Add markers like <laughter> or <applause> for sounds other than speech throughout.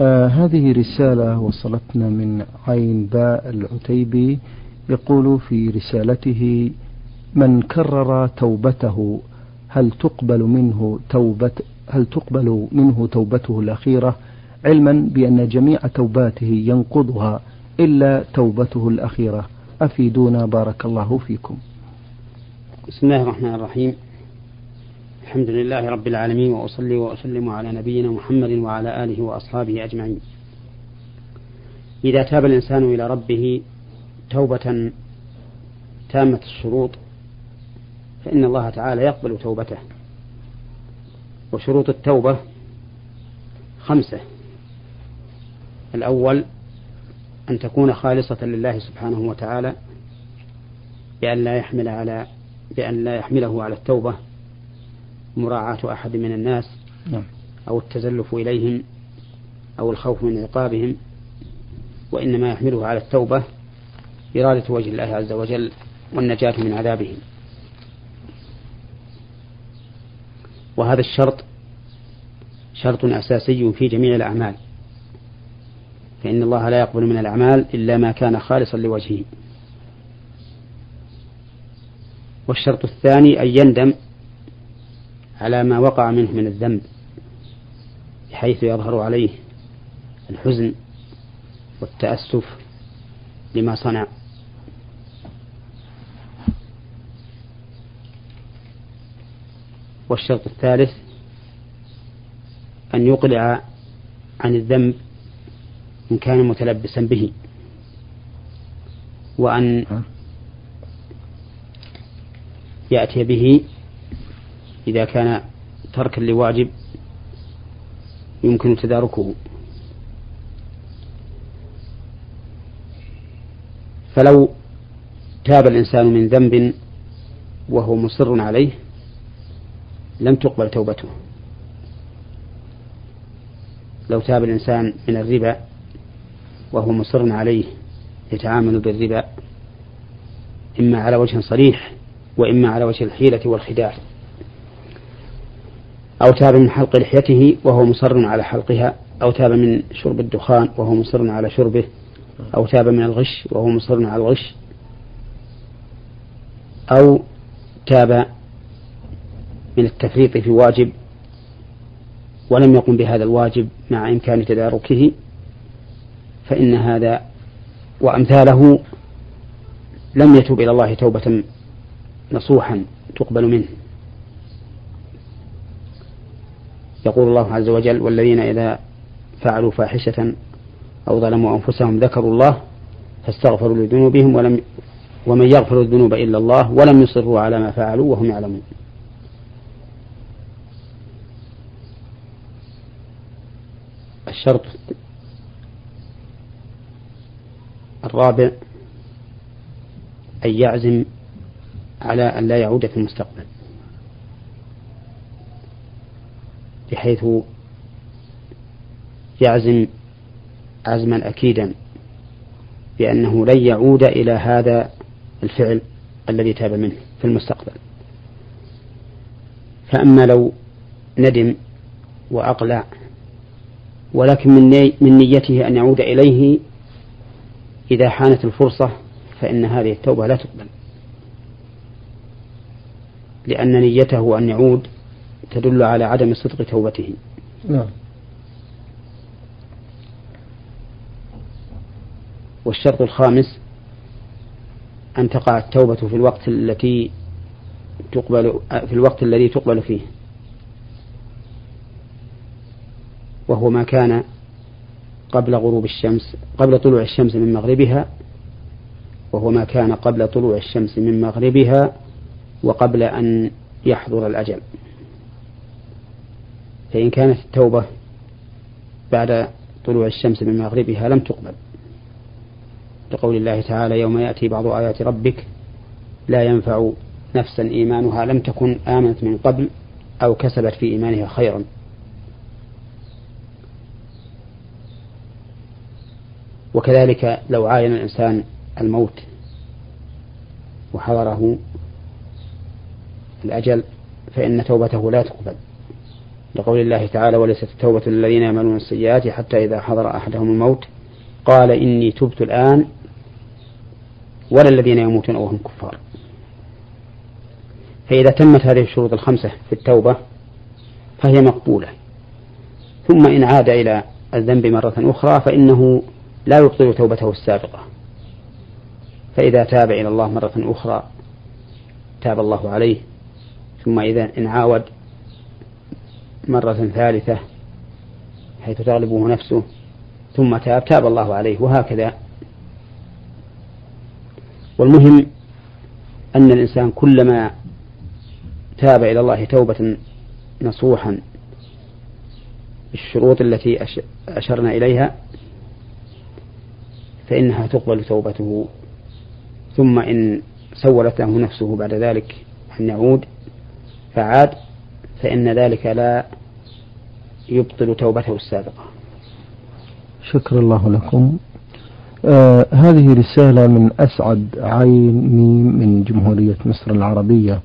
آه هذه رسالة وصلتنا من عين باء العتيبي يقول في رسالته من كرر توبته هل تقبل منه توبة هل تقبل منه توبته الأخيرة؟ علما بأن جميع توباته ينقضها إلا توبته الأخيرة. أفيدونا بارك الله فيكم. بسم الله الرحمن الرحيم. الحمد لله رب العالمين وأصلي وأسلم على نبينا محمد وعلى آله وأصحابه أجمعين. إذا تاب الإنسان إلى ربه توبة تامة الشروط فإن الله تعالى يقبل توبته. وشروط التوبة خمسة. الأول أن تكون خالصة لله سبحانه وتعالى بأن لا يحمل على بأن لا يحمله على التوبة. مراعاة أحد من الناس نعم. أو التزلف إليهم أو الخوف من عقابهم وإنما يحمله على التوبة إرادة وجه الله عز وجل والنجاة من عذابهم وهذا الشرط شرط أساسي في جميع الأعمال فإن الله لا يقبل من الأعمال إلا ما كان خالصا لوجهه والشرط الثاني أن يندم على ما وقع منه من الذنب بحيث يظهر عليه الحزن والتأسف لما صنع. والشرط الثالث أن يقلع عن الذنب إن كان متلبسا به وأن يأتي به إذا كان تركا لواجب يمكن تداركه. فلو تاب الإنسان من ذنب وهو مصر عليه لم تقبل توبته. لو تاب الإنسان من الربا وهو مصر عليه يتعامل بالربا إما على وجه صريح وإما على وجه الحيلة والخداع. أو تاب من حلق لحيته وهو مصر على حلقها أو تاب من شرب الدخان وهو مصر على شربه أو تاب من الغش وهو مصر على الغش. أو تاب من التفريط في واجب ولم يقم بهذا الواجب مع إمكان تداركه فإن هذا وأمثاله لم يتوب إلى الله توبة نصوحا تقبل منه. يقول الله عز وجل والذين إذا فعلوا فاحشة أو ظلموا أنفسهم ذكروا الله فاستغفروا لذنوبهم ولم ومن يغفر الذنوب إلا الله ولم يصروا على ما فعلوا وهم يعلمون. الشرط الرابع أن يعزم على أن لا يعود في المستقبل. بحيث يعزم عزما أكيدا بأنه لن يعود إلى هذا الفعل الذي تاب منه في المستقبل. فأما لو ندم وأقلع ولكن من, من نيته أن يعود إليه إذا حانت الفرصة فإن هذه التوبة لا تقبل. لأن نيته أن يعود تدل على عدم صدق توبته. نعم. والشرط الخامس أن تقع التوبة في الوقت التي تقبل في الوقت الذي تقبل فيه. وهو ما كان قبل غروب الشمس قبل طلوع الشمس من مغربها وهو ما كان قبل طلوع الشمس من مغربها وقبل أن يحضر الأجل. فإن كانت التوبة بعد طلوع الشمس من مغربها لم تقبل. لقول الله تعالى يوم يأتي بعض آيات ربك لا ينفع نفسا إيمانها لم تكن آمنت من قبل أو كسبت في إيمانها خيرا. وكذلك لو عاين الإنسان الموت وحضره الأجل فإن توبته لا تقبل. لقول الله تعالى وليست التوبة للذين يعملون السيئات حتى إذا حضر أحدهم الموت. قال إني تبت الآن ولا الذين يموتون وهم كفار. فإذا تمت هذه الشروط الخمسة في التوبة فهي مقبولة. ثم إن عاد إلى الذنب مرة أخرى فإنه لا يبطل توبته السابقة. فإذا تاب إلى الله مرة أخرى تاب الله عليه. ثم إذا إن عاود مرة ثالثة حيث تغلبه نفسه ثم تاب تاب الله عليه وهكذا. والمهم أن الإنسان كلما تاب إلى الله توبة نصوحا بالشروط التي أشرنا إليها فإنها تقبل توبته. ثم إن سولت له نفسه بعد ذلك أن يعود فعاد فإن ذلك لا يبطل توبته السابقة. شكر الله لكم. آه هذه رسالة من أسعد عين ميم من جمهورية مصر العربية.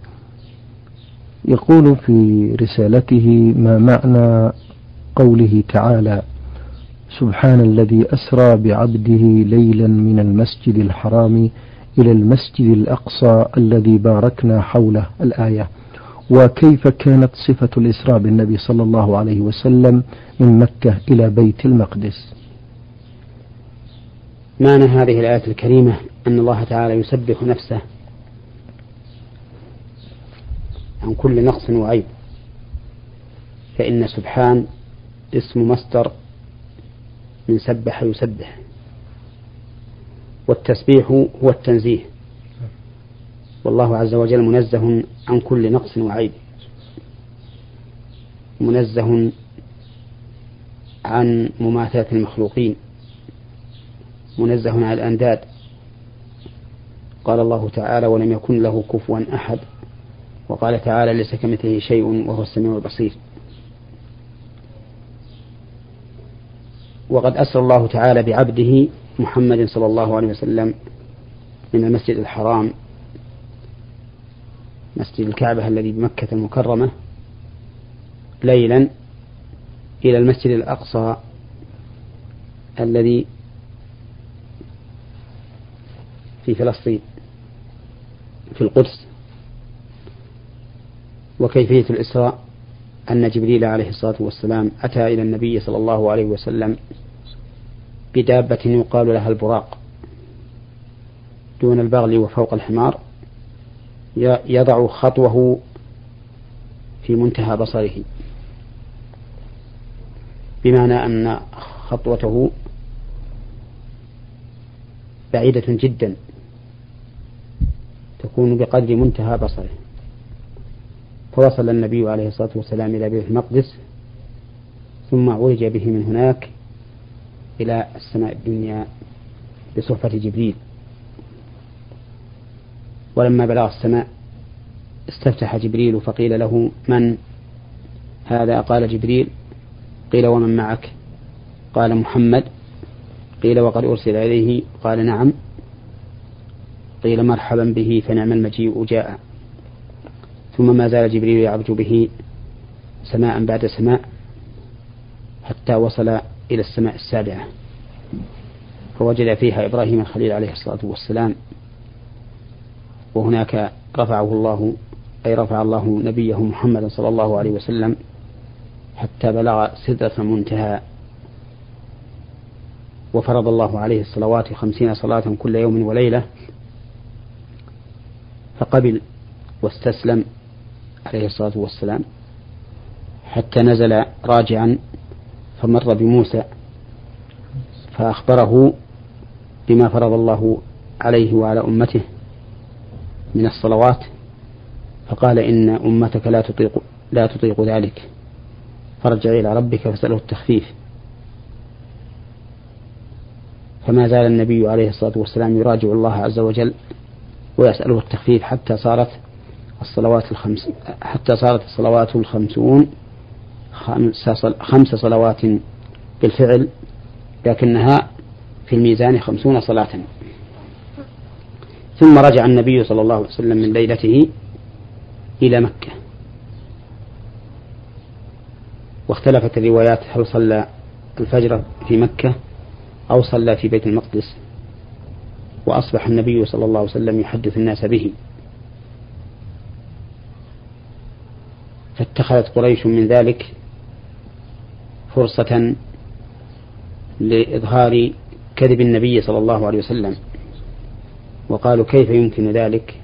يقول في رسالته ما معنى قوله تعالى سبحان الذي أسرى بعبده ليلا من المسجد الحرام إلى المسجد الأقصى الذي باركنا حوله. الآية وكيف كانت صفة الإسراء بالنبي صلى الله عليه وسلم من مكة إلى بيت المقدس؟ معنى هذه الآية الكريمة أن الله تعالى يسبح نفسه عن كل نقص وعيب؟ فإن سبحان اسم مصدر من سبح يسبح والتسبيح هو التنزيه. والله عز وجل منزه عن كل نقص وعيب. منزه عن مماثلة المخلوقين. منزه عن الأنداد. قال الله تعالى ولم يكن له كفوا أحد. وقال تعالى ليس كمثله شيء وهو السميع البصير. وقد أسر الله تعالى بعبده محمد صلى الله عليه وسلم من المسجد الحرام. مسجد الكعبة الذي بمكة المكرمة ليلا إلى المسجد الأقصى الذي في فلسطين في القدس. وكيفية الإسراء؟ أن جبريل عليه الصلاة والسلام أتى إلى النبي صلى الله عليه وسلم بدابة يقال لها البراق دون البغل وفوق الحمار. يضع خطوه في منتهى بصره. بمعنى أن خطوته بعيدة جدا. تكون بقدر منتهى بصره. فوصل النبي عليه الصلاة والسلام إلى بيت المقدس ثم عرج به من هناك إلى السماء الدنيا بصحبة جبريل. ولما بلغ السماء استفتح جبريل فقيل له من؟ هذا قال جبريل قيل ومن معك؟ قال محمد. قيل وقد أرسل إليه؟ قال نعم. قيل مرحبا به فنعم المجيء جاء. ثم ما زال جبريل يعرج به سماء بعد سماء حتى وصل إلى السماء السابعة فوجد فيها إبراهيم الخليل عليه الصلاة والسلام وهناك رفعه الله أي رفع الله نبيه محمد صلى الله عليه وسلم حتى بلغ سدرة المنتهى. وفرض الله عليه الصلوات خمسين صلاة كل يوم وليلة. فقبل واستسلم عليه الصلاة والسلام حتى نزل راجعا فمر بموسى فأخبره بما فرض الله عليه وعلى أمته. من الصلوات فقال إن أمتك لا تطيق لا تطيق ذلك. فارجع إلى ربك فاسأله التخفيف. فما زال النبي عليه الصلاة والسلام يراجع الله عز وجل ويسأله التخفيف حتى صارت الصلوات الخمس حتى صارت الصلوات الخمسون خمس صلوات بالفعل لكنها في الميزان خمسون صلاة. ثم رجع النبي صلى الله عليه وسلم من ليلته إلى مكة. واختلفت الروايات هل صلى الفجر في مكة أو صلى في بيت المقدس وأصبح النبي صلى الله عليه وسلم يحدث الناس به. فاتخذت قريش من ذلك فرصة لإظهار كذب النبي صلى الله عليه وسلم. وقالوا كيف يمكن ذلك؟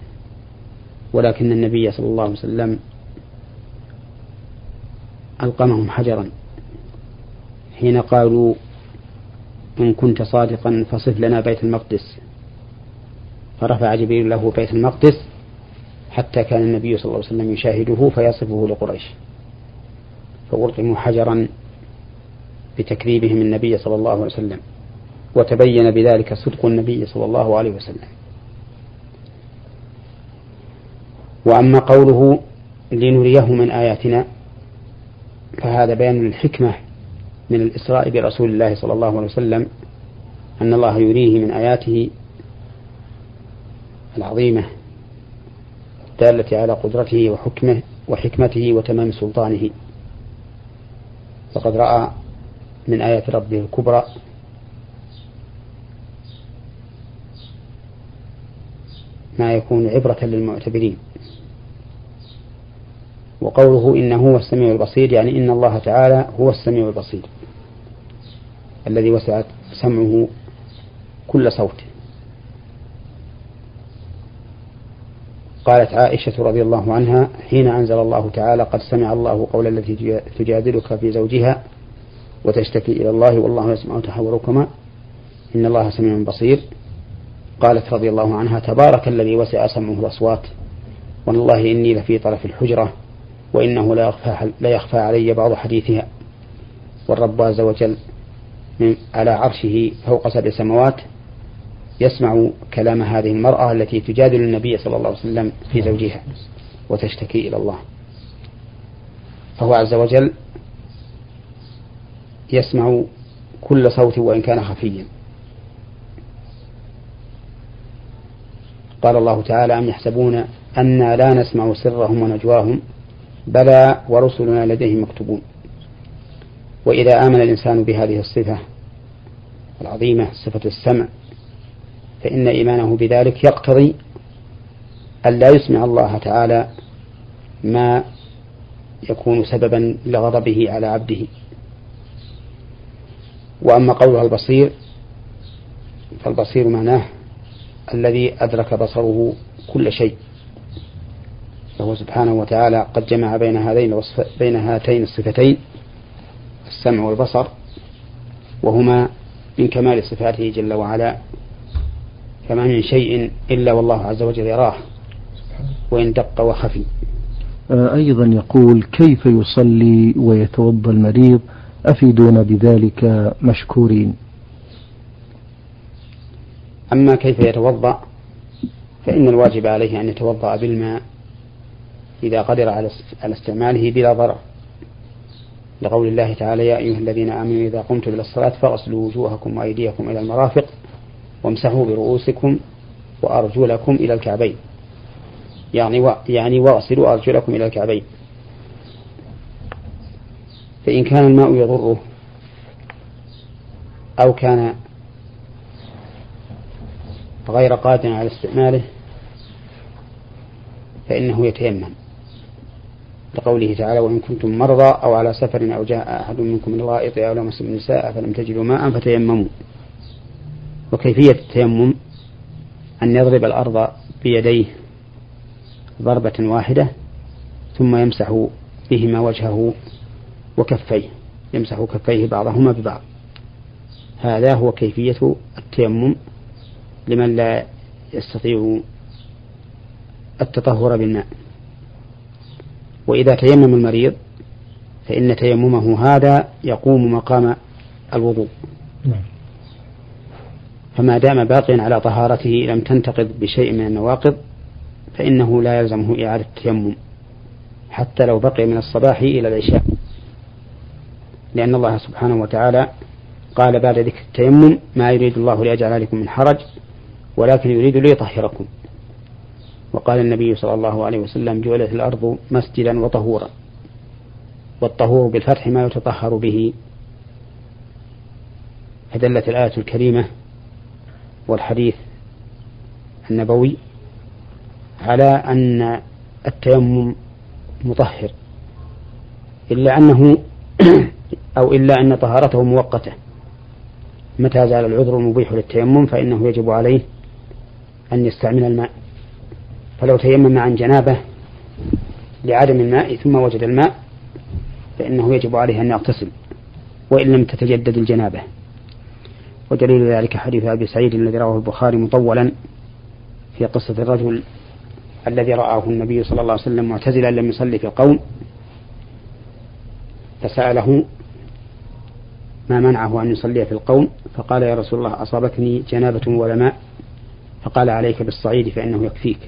ولكن النبي صلى الله عليه وسلم ألقمهم حجرا حين قالوا إن كنت صادقا فصف لنا بيت المقدس. فرفع جبريل له بيت المقدس حتى كان النبي صلى الله عليه وسلم يشاهده فيصفه لقريش. فألقموا حجرا بتكذيبهم النبي صلى الله عليه وسلم وتبين بذلك صدق النبي صلى الله عليه وسلم. وأما قوله لنريه من آياتنا فهذا بيان الحكمة من الإسراء برسول الله صلى الله عليه وسلم أن الله يريه من آياته العظيمة الدالة على قدرته وحكمه وحكمته وتمام سلطانه. فقد رأى من آيات ربه الكبرى. ما يكون عبرة للمعتبرين. وقوله إنه هو السميع البصير يعني إن الله تعالى هو السميع البصير الذي وسعت سمعه كل صوت. قالت عائشة رضي الله عنها حين أنزل الله تعالى قد سمع الله قول التي تجادلك في زوجها وتشتكي إلى الله والله يسمع تحوركما إن الله سميع بصير. قالت رضي الله عنها تبارك الذي وسع سمعه الأصوات والله إني لفي طرف الحجرة. وإنه لا يخفى, لا يخفى علي بعض حديثها والرب عز وجل على عرشه فوق سبع سماوات يسمع كلام هذه المرأة التي تجادل النبي صلى الله عليه وسلم في زوجها وتشتكي إلى الله. فهو عز وجل يسمع كل صوت وإن كان خفيا. قال الله تعالى أم يحسبون أنا لا نسمع سرهم ونجواهم بلى ورسلنا لديهم مكتوبون. وإذا آمن الإنسان بهذه الصفة العظيمة صفة السمع فإن إيمانه بذلك يقتضي أن لا يسمع الله تعالى ما يكون سببا لغضبه على عبده. وأما قولها البصير فالبصير معناه الذي أدرك بصره كل شيء. فهو سبحانه وتعالى قد جمع بين هذين بين هاتين الصفتين السمع والبصر وهما من كمال صفاته جل وعلا فما من شيء إلا والله عز وجل يراه وإن دق وخفي. آه، أيضا يقول كيف يصلي ويتوضأ المريض؟ أفيدونا بذلك مشكورين. أما كيف يتوضأ فإن الواجب عليه أن يتوضأ بالماء إذا قدر على استعماله بلا ضرر. لقول الله تعالى يا أيها الذين آمنوا إذا قمتم إلى الصلاة فاغسلوا وجوهكم وأيديكم إلى المرافق وامسحوا برؤوسكم وأرجلكم إلى الكعبين. يعني و... يعني واغسلوا أرجلكم إلى الكعبين. فإن كان الماء يضره أو كان غير قادر على استعماله فإنه يتيمم. لقوله تعالى وإن كنتم مرضى أو على سفر أو جاء أحد منكم من الغائط أو لمس النساء فلم تجدوا ماء فتيمموا. وكيفية التيمم؟ أن يضرب الأرض بيديه ضربة واحدة ثم يمسح بهما وجهه وكفيه يمسح كفيه بعضهما ببعض. هذا هو كيفية التيمم لمن لا يستطيع التطهر بالماء. وإذا تيمم المريض فإن تيممه هذا يقوم مقام الوضوء. نعم. فما دام باقيا على طهارته لم تنتقض بشيء من النواقض فإنه لا يلزمه إعادة التيمم حتى لو بقي من الصباح إلى العشاء. لأن الله سبحانه وتعالى قال بعد ذكر التيمم ما يريد الله ليجعل عليكم من حرج ولكن يريد ليطهركم. وقال النبي صلى الله عليه وسلم جعلت الأرض مسجدا وطهورا والطهور بالفتح ما يتطهر به. فدلت الآية الكريمة والحديث النبوي على أن التيمم مطهر إلا أنه <clears throat> أو إلا أن طهارته مؤقتة. متى زال العذر المبيح للتيمم؟ فإنه يجب عليه أن يستعمل الماء. فلو تيمم عن جنابه لعدم الماء ثم وجد الماء فإنه يجب عليه أن يغتسل وإن لم تتجدد الجنابة. ودليل ذلك حديث أبي سعيد الذي رواه البخاري مطولا في قصة الرجل الذي رآه النبي صلى الله عليه وسلم معتزلا لم يصلي في القوم فسأله ما منعه أن يصلي في القوم؟ فقال يا رسول الله أصابتني جنابة ولا ماء؟ فقال عليك بالصعيد فإنه يكفيك.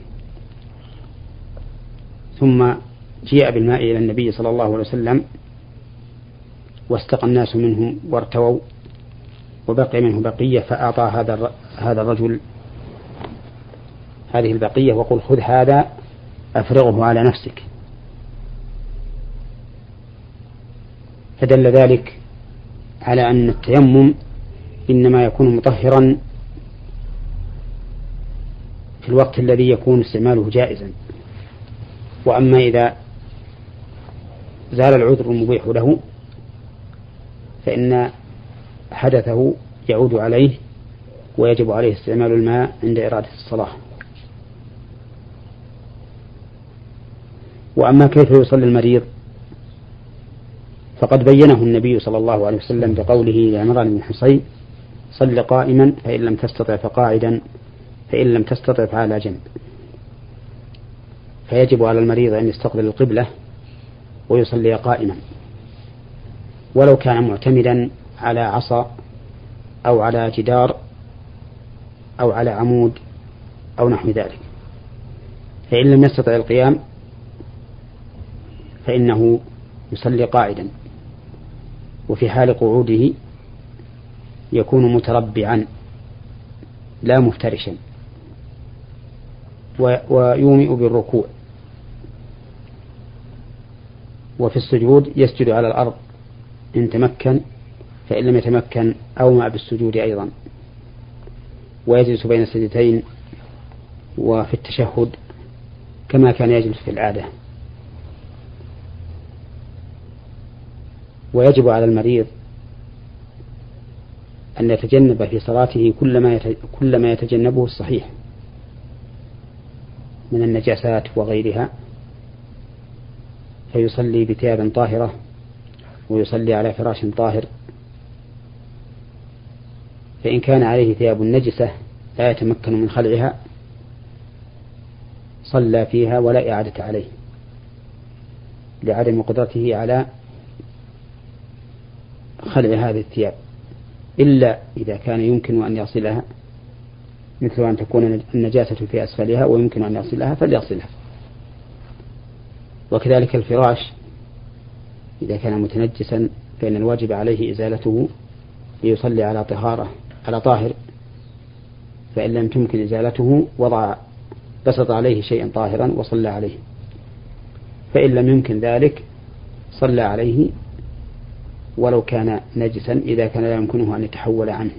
ثم جيء بالماء إلى النبي صلى الله عليه وسلم واستقى الناس منه وارتووا وبقي منه بقية فأعطى هذا هذا الرجل هذه البقية وقل خذ هذا أفرغه على نفسك. فدل ذلك على أن التيمم إنما يكون مطهرا في الوقت الذي يكون استعماله جائزا. وأما إذا زال العذر المبيح له فإن حدثه يعود عليه ويجب عليه استعمال الماء عند إرادة الصلاة. وأما كيف يصلي المريض فقد بينه النبي صلى الله عليه وسلم بقوله لعمران بن حصين صل قائما فإن لم تستطع فقاعدا فإن لم تستطع فعلى جنب. فيجب على المريض أن يستقبل القبلة ويصلي قائما. ولو كان معتمدا على عصا أو على جدار أو على عمود أو نحو ذلك. فإن لم يستطع القيام فإنه يصلي قاعدا وفي حال قعوده يكون متربعا لا مفترشا. ويومئ بالركوع. وفي السجود يسجد على الأرض. إن تمكن فإن لم يتمكن أومأ بالسجود أيضا. ويجلس بين السجدتين وفي التشهد كما كان يجلس في العادة. ويجب على المريض أن يتجنب في صلاته كل ما كل ما يتجنبه الصحيح من النجاسات وغيرها. فيصلي بثياب طاهرة ويصلي على فراش طاهر. فإن كان عليه ثياب نجسة لا يتمكن من خلعها صلى فيها ولا إعادة عليه لعدم قدرته على خلع هذه الثياب. إلا إذا كان يمكن أن يصلها مثل أن تكون النجاسة في أسفلها ويمكن أن يصلها فليصلها. وكذلك الفراش إذا كان متنجسا فإن الواجب عليه إزالته ليصلي على طهارة على طاهر. فإن لم تمكن إزالته وضع بسط عليه شيئا طاهرا وصلى عليه. فإن لم يمكن ذلك صلى عليه ولو كان نجسا إذا كان لا يمكنه أن يتحول عنه.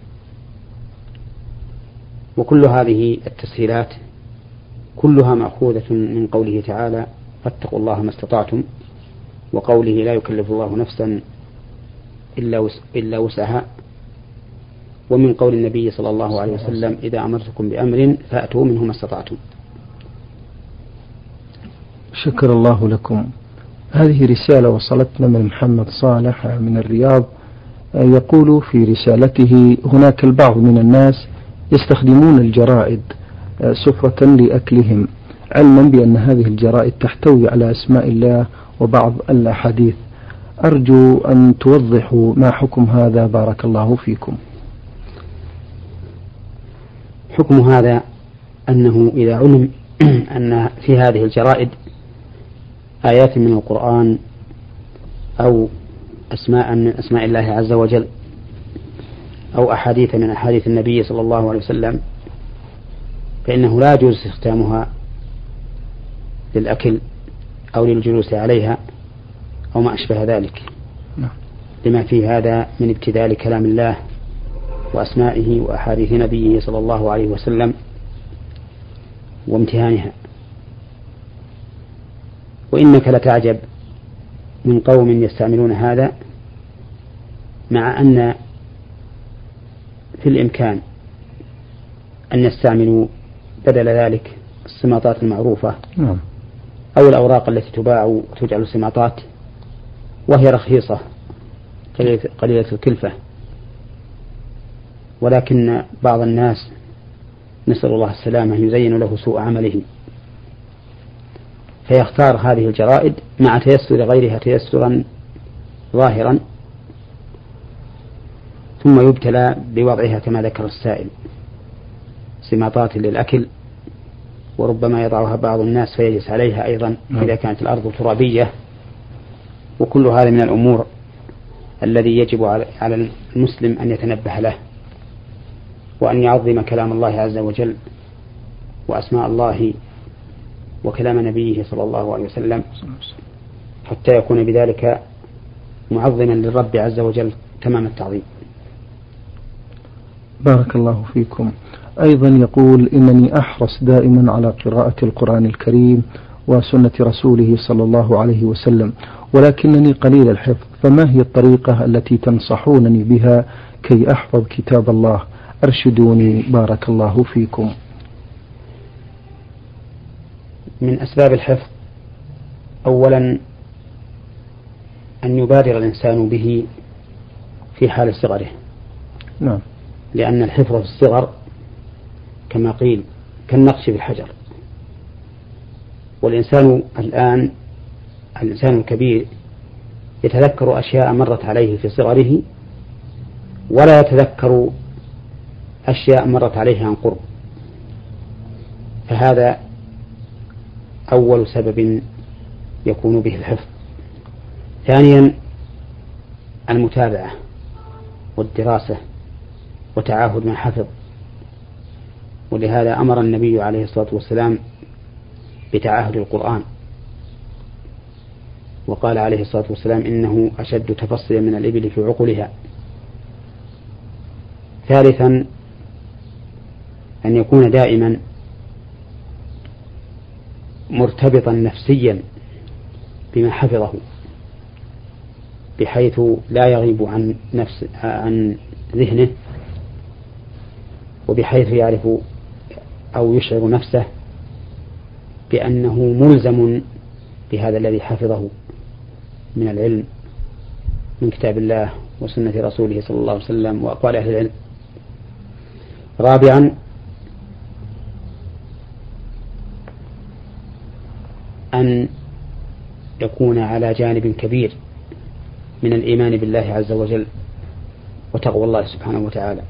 وكل هذه التسهيلات كلها مأخوذة من قوله تعالى فاتقوا الله ما استطعتم وقوله لا يكلف الله نفسا إلا إلا وسعها. ومن قول النبي صلى الله عليه وسلم إذا أمرتكم بأمر فأتوا منه ما استطعتم. شكر الله لكم. هذه رسالة وصلتنا من محمد صالح من الرياض. يقول في رسالته هناك البعض من الناس يستخدمون الجرائد سفرة لأكلهم. علما بأن هذه الجرائد تحتوي على أسماء الله وبعض الأحاديث. أرجو أن توضحوا ما حكم هذا. بارك الله فيكم. حكم هذا أنه إذا علم <clears throat> أن في هذه الجرائد آيات من القرآن أو أسماء من أسماء الله عز وجل أو أحاديث من أحاديث النبي صلى الله عليه وسلم فإنه لا يجوز استخدامها للأكل أو للجلوس عليها أو ما أشبه ذلك نعم. لما في هذا من ابتذال كلام الله وأسمائه وأحاديث نبيه صلى الله عليه وسلم وامتهانها وإنك لتعجب من قوم يستعملون هذا مع أن في الإمكان أن يستعملوا بدل ذلك السماطات المعروفة نعم. أو الأوراق التي تباع وتجعل سماطات وهي رخيصة قليلة الكلفة. ولكن بعض الناس نسأل الله السلامة يزين له سوء عمله فيختار هذه الجرائد مع تيسر غيرها تيسرا ظاهرا ثم يبتلى بوضعها كما ذكر السائل. سماطات للأكل وربما يضعها بعض الناس فيجلس عليها أيضا نعم. إذا كانت الأرض ترابية. وكل هذا من الأمور الذي يجب على المسلم أن يتنبه له وأن يعظم كلام الله عز وجل وأسماء الله وكلام نبيه صلى الله عليه وسلم حتى يكون بذلك معظما للرب عز وجل تمام التعظيم. بارك الله فيكم. أيضا يقول إنني أحرص دائما على قراءة القرآن الكريم وسنة رسوله صلى الله عليه وسلم ولكنني قليل الحفظ فما هي الطريقة التي تنصحونني بها كي أحفظ كتاب الله؟ أرشدوني بارك الله فيكم. من أسباب الحفظ أولا أن يبادر الإنسان به في حال صغره. نعم. لأن الحفظ في الصغر كما قيل كالنقش في الحجر والإنسان الآن الإنسان الكبير يتذكر أشياء مرت عليه في صغره ولا يتذكر أشياء مرت عليه عن قرب. فهذا أول سبب يكون به الحفظ. ثانيا المتابعة والدراسة وتعاهد ما حفظ ولهذا أمر النبي عليه الصلاة والسلام بتعاهد القرآن. وقال عليه الصلاة والسلام إنه أشد تفصيلا من الإبل في عقلها ثالثا أن يكون دائما مرتبطا نفسيا بما حفظه بحيث لا يغيب عن نفس عن ذهنه وبحيث يعرف أو يشعر نفسه بأنه ملزم بهذا الذي حفظه من العلم من كتاب الله وسنة رسوله صلى الله عليه وسلم وأقوال أهل العلم. رابعا أن يكون على جانب كبير من الإيمان بالله عز وجل وتقوى الله سبحانه وتعالى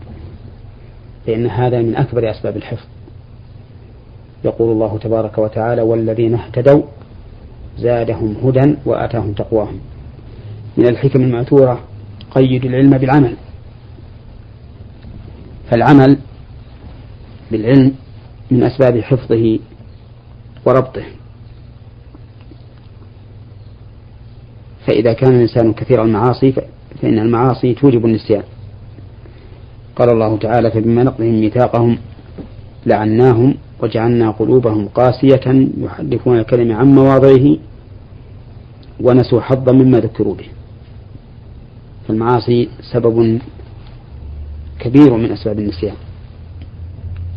لأن هذا من أكبر أسباب الحفظ. يقول الله تبارك وتعالى والذين اهتدوا زادهم هدى وآتاهم تقواهم. من الحكم المأثورة قيد العلم بالعمل. فالعمل بالعلم من أسباب حفظه وربطه. فإذا كان الإنسان كثير المعاصي فإن المعاصي توجب النسيان. قال الله تعالى فبما نقضهم ميثاقهم لعناهم وجعلنا قلوبهم قاسية يحرفون الكلمة عن مواضعه ونسوا حظا مما ذكروا به. فالمعاصي سبب كبير من أسباب النسيان.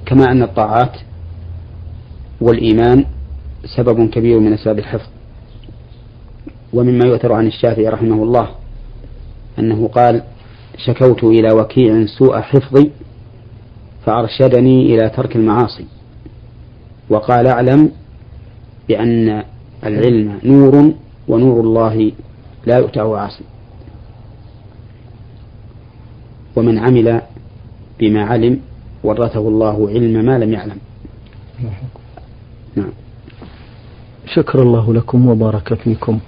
كما أن الطاعات والإيمان سبب كبير من أسباب الحفظ. ومما يؤثر عن الشافعي رحمه الله أنه قال شكوت إلى وكيع سوء حفظي فأرشدني إلى ترك المعاصي. وقال أعلم بأن العلم نور ونور الله لا يؤتاه عاصي ومن عمل بما علم ورثه الله علم ما لم يعلم. نعم. شكر الله لكم وبارك فيكم.